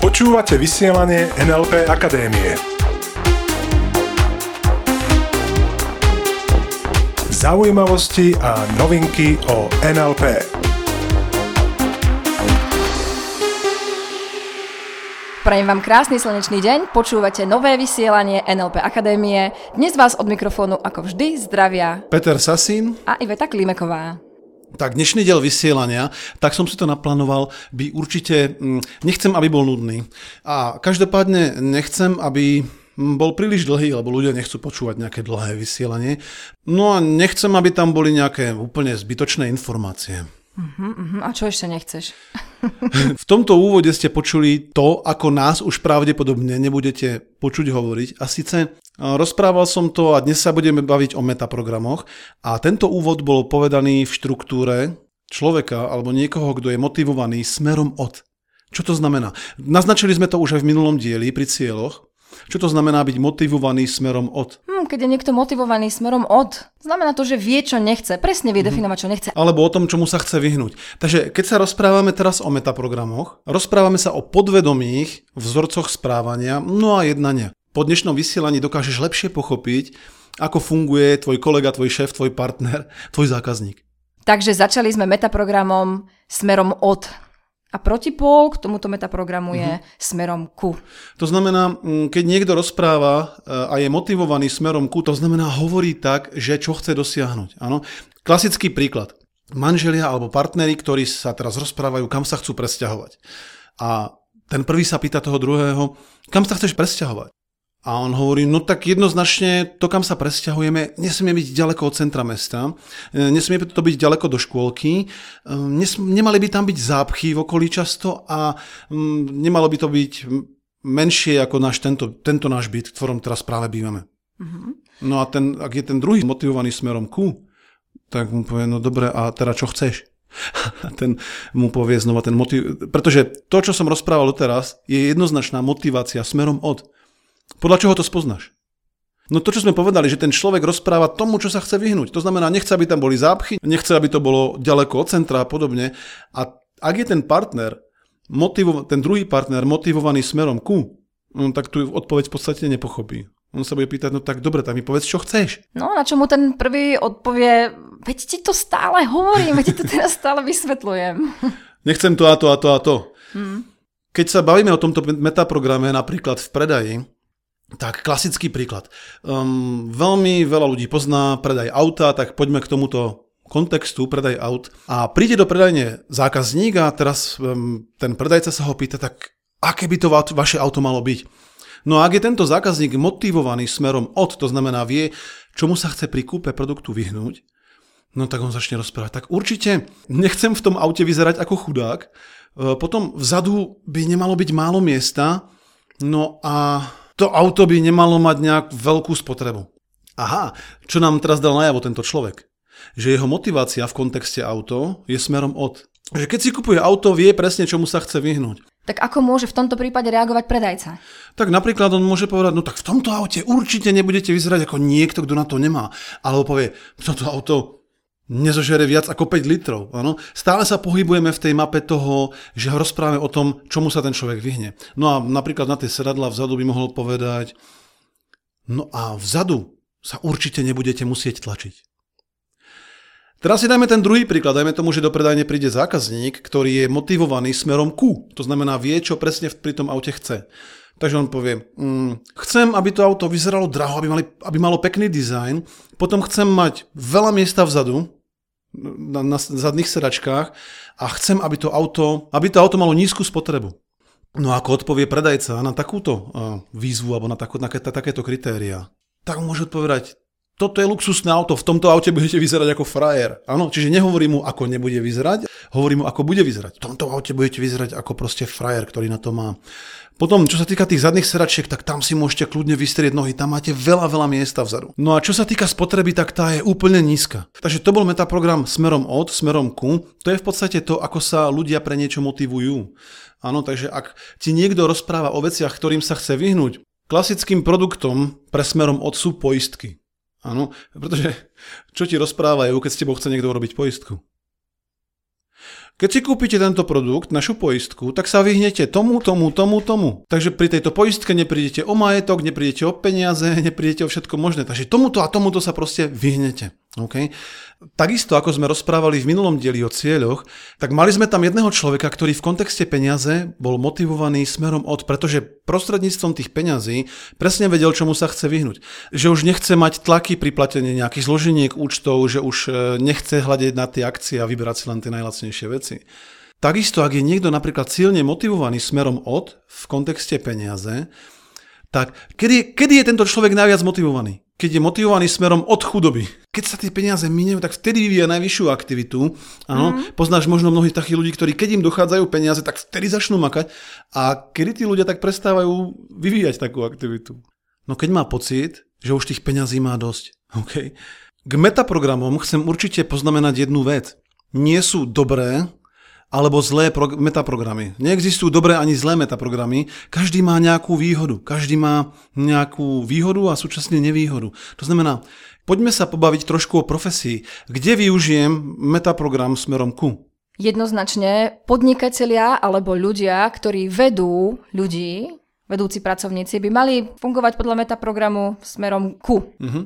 Počúvate vysielanie NLP Akadémie. Zaujímavosti a novinky o NLP. Prajem vám krásny slnečný deň, počúvate nové vysielanie NLP Akadémie. Dnes vás od mikrofónu ako vždy zdravia Peter Sasín. a Iveta Klimeková. Tak dnešný diel vysielania, tak som si to naplánoval, by určite, mm, nechcem, aby bol nudný. A každopádne nechcem, aby mm, bol príliš dlhý, lebo ľudia nechcú počúvať nejaké dlhé vysielanie. No a nechcem, aby tam boli nejaké úplne zbytočné informácie. Mhm, a čo ešte nechceš? V tomto úvode ste počuli to, ako nás už pravdepodobne nebudete počuť hovoriť. A síce rozprával som to a dnes sa budeme baviť o metaprogramoch. A tento úvod bol povedaný v štruktúre človeka alebo niekoho, kto je motivovaný smerom od. Čo to znamená? Naznačili sme to už aj v minulom dieli pri cieľoch. Čo to znamená byť motivovaný smerom od? Hm, keď je niekto motivovaný smerom od, znamená to, že vie, čo nechce. Presne vie definovať, čo nechce. Alebo o tom, čomu sa chce vyhnúť. Takže keď sa rozprávame teraz o metaprogramoch, rozprávame sa o podvedomých vzorcoch správania, no a jednania. Po dnešnom vysielaní dokážeš lepšie pochopiť, ako funguje tvoj kolega, tvoj šéf, tvoj partner, tvoj zákazník. Takže začali sme metaprogramom smerom od. A protipól k tomuto metaprogramu je smerom ku. To znamená, mm, keď niekto rozpráva e, a je motivovaný smerom ku, to znamená hovorí tak, že čo chce dosiahnuť. Áno? Klasický príklad. Manželia alebo partneri, ktorí sa teraz rozprávajú, kam sa chcú presťahovať. A ten prvý sa pýta toho druhého, kam sa chceš presťahovať? A on hovorí, no tak jednoznačne to, kam sa presťahujeme, nesmie byť ďaleko od centra mesta, e, nesmie to byť ďaleko do škôlky, e, nemali by tam byť zápchy v okolí často a mm, nemalo by to byť menšie ako náš, tento, tento náš byt, v ktorom teraz práve bývame. No a ten, ak je ten druhý motivovaný smerom ku, tak mu povie, no dobre, a teda čo chceš? A ten mu povie znova ten motiv... Pretože to, čo som rozprával doteraz, je jednoznačná motivácia smerom od. Podľa čoho to spoznáš? No to, čo sme povedali, že ten človek rozpráva tomu, čo sa chce vyhnúť. To znamená, nechce, aby tam boli zápchy, nechce, aby to bolo ďaleko od centra a podobne. A ak je ten partner, motivo- ten druhý partner motivovaný smerom ku, no, tak tu odpoveď v podstate nepochopí. On sa bude pýtať, no tak dobre, tak mi povedz, čo chceš. No na čo mu ten prvý odpovie, veď ti to stále hovorím, veď ti to teraz stále vysvetľujem. Nechcem to a to a to a to. Keď sa bavíme o tomto metaprograme napríklad v predaji, tak klasický príklad. Um, veľmi veľa ľudí pozná predaj auta, tak poďme k tomuto kontextu predaj aut. A príde do predajne zákazník a teraz um, ten predajca sa ho pýta, tak aké by to va- vaše auto malo byť? No a ak je tento zákazník motivovaný smerom od, to znamená vie, čomu sa chce pri kúpe produktu vyhnúť, no tak on začne rozprávať. Tak určite nechcem v tom aute vyzerať ako chudák, e, potom vzadu by nemalo byť málo miesta, no a to auto by nemalo mať nejak veľkú spotrebu. Aha, čo nám teraz dal najavo tento človek? Že jeho motivácia v kontexte auto je smerom od. Že keď si kupuje auto, vie presne, čomu sa chce vyhnúť. Tak ako môže v tomto prípade reagovať predajca? Tak napríklad on môže povedať, no tak v tomto aute určite nebudete vyzerať ako niekto, kto na to nemá. Alebo povie, toto auto nezožere viac ako 5 litrov. Áno? Stále sa pohybujeme v tej mape toho, že rozprávame o tom, čomu sa ten človek vyhne. No a napríklad na tie sedadla vzadu by mohol povedať, no a vzadu sa určite nebudete musieť tlačiť. Teraz si dajme ten druhý príklad. Dajme tomu, že do predajne príde zákazník, ktorý je motivovaný smerom ku. To znamená, vie, čo presne pri tom aute chce. Takže on povie, mm, chcem, aby to auto vyzeralo draho, aby, mali, aby malo pekný dizajn, potom chcem mať veľa miesta vzadu, na, na zadných sedačkách a chcem, aby to auto, aby to auto malo nízku spotrebu. No ako odpovie predajca na takúto výzvu alebo na, takú, na, na takéto kritéria, tak môže odpovedať, toto je luxusné auto, v tomto aute budete vyzerať ako frajer. Áno, čiže nehovorím mu, ako nebude vyzerať, hovorím mu, ako bude vyzerať. V tomto aute budete vyzerať ako proste frajer, ktorý na to má. Potom, čo sa týka tých zadných sedačiek, tak tam si môžete kľudne vystrieť nohy, tam máte veľa, veľa miesta vzadu. No a čo sa týka spotreby, tak tá je úplne nízka. Takže to bol metaprogram smerom od, smerom ku. To je v podstate to, ako sa ľudia pre niečo motivujú. Áno, takže ak ti niekto rozpráva o veciach, ktorým sa chce vyhnúť, klasickým produktom pre smerom od sú poistky. Áno, pretože čo ti rozprávajú, keď s tebou chce niekto urobiť poistku? Keď si kúpite tento produkt, našu poistku, tak sa vyhnete tomu, tomu, tomu, tomu. Takže pri tejto poistke neprídete o majetok, neprídete o peniaze, neprídete o všetko možné. Takže tomuto a tomuto sa proste vyhnete. Okay? Takisto, ako sme rozprávali v minulom dieli o cieľoch, tak mali sme tam jedného človeka, ktorý v kontexte peniaze bol motivovaný smerom od, pretože prostredníctvom tých peňazí presne vedel, čomu sa chce vyhnúť. Že už nechce mať tlaky pri platení nejakých zloženiek účtov, že už e, nechce hľadiť na tie akcie a vyberať si len tie najlacnejšie veci. Takisto, ak je niekto napríklad silne motivovaný smerom od v kontexte peniaze, tak kedy, kedy je tento človek najviac motivovaný? keď je motivovaný smerom od chudoby. Keď sa tie peniaze minejú, tak vtedy vyvíja najvyššiu aktivitu. Áno, mm. Poznáš možno mnohých takých ľudí, ktorí keď im dochádzajú peniaze, tak vtedy začnú makať. A kedy tí ľudia tak prestávajú vyvíjať takú aktivitu? No keď má pocit, že už tých peňazí má dosť. Okay. K metaprogramom chcem určite poznamenať jednu vec. Nie sú dobré, alebo zlé pro- metaprogramy. Neexistujú dobré ani zlé metaprogramy. Každý má nejakú výhodu. Každý má nejakú výhodu a súčasne nevýhodu. To znamená, poďme sa pobaviť trošku o profesii. Kde využijem metaprogram smerom ku? Jednoznačne podnikatelia alebo ľudia, ktorí vedú ľudí, vedúci pracovníci, by mali fungovať podľa metaprogramu smerom ku. Uh-huh.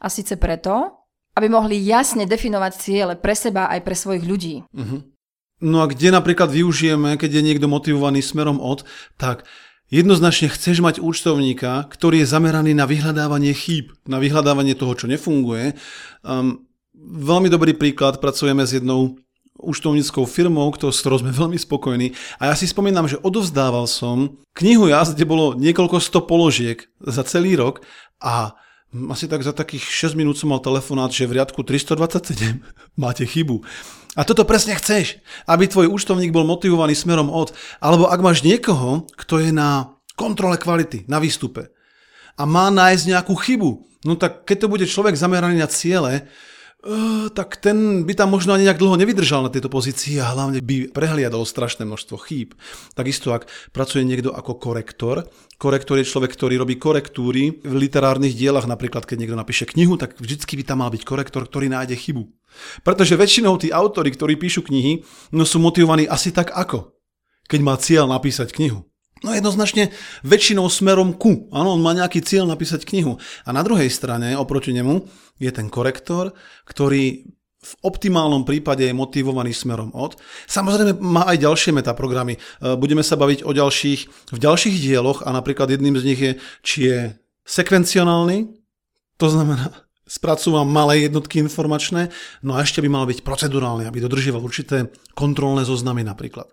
A síce preto, aby mohli jasne definovať ciele pre seba aj pre svojich ľudí. Uh-huh. No a kde napríklad využijeme, keď je niekto motivovaný smerom od, tak jednoznačne chceš mať účtovníka, ktorý je zameraný na vyhľadávanie chýb, na vyhľadávanie toho, čo nefunguje. Um, veľmi dobrý príklad, pracujeme s jednou účtovníckou firmou, s ktorou sme veľmi spokojní. A ja si spomínam, že odovzdával som knihu jazd, kde bolo niekoľko sto položiek za celý rok a asi tak za takých 6 minút som mal telefonát, že v riadku 327 máte chybu. A toto presne chceš, aby tvoj účtovník bol motivovaný smerom od, alebo ak máš niekoho, kto je na kontrole kvality, na výstupe a má nájsť nejakú chybu, no tak keď to bude človek zameraný na ciele, Uh, tak ten by tam možno ani nejak dlho nevydržal na tejto pozícii a hlavne by prehliadol strašné množstvo chýb. Takisto ak pracuje niekto ako korektor, korektor je človek, ktorý robí korektúry v literárnych dielach, napríklad keď niekto napíše knihu, tak vždycky by tam mal byť korektor, ktorý nájde chybu. Pretože väčšinou tí autory, ktorí píšu knihy, no sú motivovaní asi tak ako, keď má cieľ napísať knihu. No jednoznačne väčšinou smerom ku. Áno, on má nejaký cieľ napísať knihu. A na druhej strane, oproti nemu, je ten korektor, ktorý v optimálnom prípade je motivovaný smerom od. Samozrejme má aj ďalšie metaprogramy. E, budeme sa baviť o ďalších, v ďalších dieloch a napríklad jedným z nich je, či je sekvenciálny, to znamená, spracúvam malé jednotky informačné, no a ešte by mal byť procedurálny, aby dodržíval určité kontrolné zoznamy napríklad.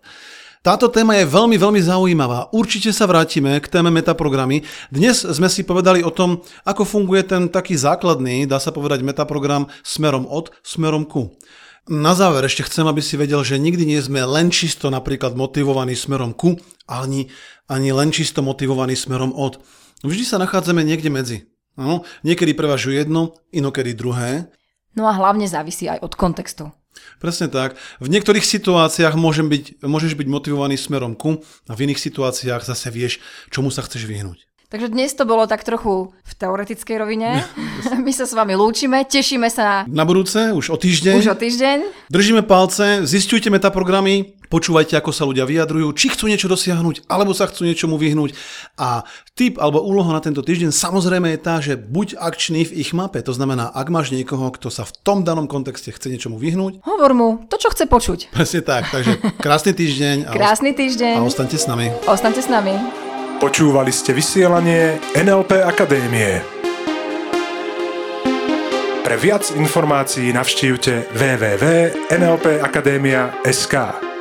Táto téma je veľmi, veľmi zaujímavá. Určite sa vrátime k téme metaprogramy. Dnes sme si povedali o tom, ako funguje ten taký základný, dá sa povedať, metaprogram smerom od, smerom ku. Na záver ešte chcem, aby si vedel, že nikdy nie sme len čisto napríklad motivovaní smerom ku, ani, ani len čisto motivovaní smerom od. Vždy sa nachádzame niekde medzi. No, niekedy prevažuje jedno, inokedy druhé. No a hlavne závisí aj od kontextu. Presne tak. V niektorých situáciách môžem byť, môžeš byť motivovaný smerom ku a v iných situáciách zase vieš, čomu sa chceš vyhnúť. Takže dnes to bolo tak trochu v teoretickej rovine. My sa s vami lúčime, tešíme sa. Na budúce, už o týždeň. Už o týždeň. Držíme palce, zistujte metaprogramy, počúvajte, ako sa ľudia vyjadrujú, či chcú niečo dosiahnuť, alebo sa chcú niečomu vyhnúť. A tip alebo úloha na tento týždeň samozrejme je tá, že buď akčný v ich mape. To znamená, ak máš niekoho, kto sa v tom danom kontexte chce niečomu vyhnúť. Hovor mu to, čo chce počuť. Presne tak. Takže krásny týždeň. krásny týždeň. A ostaňte s nami. Ostaňte s nami. Počúvali ste vysielanie NLP Akadémie. Pre viac informácií navštívte www.nlpakademia.sk.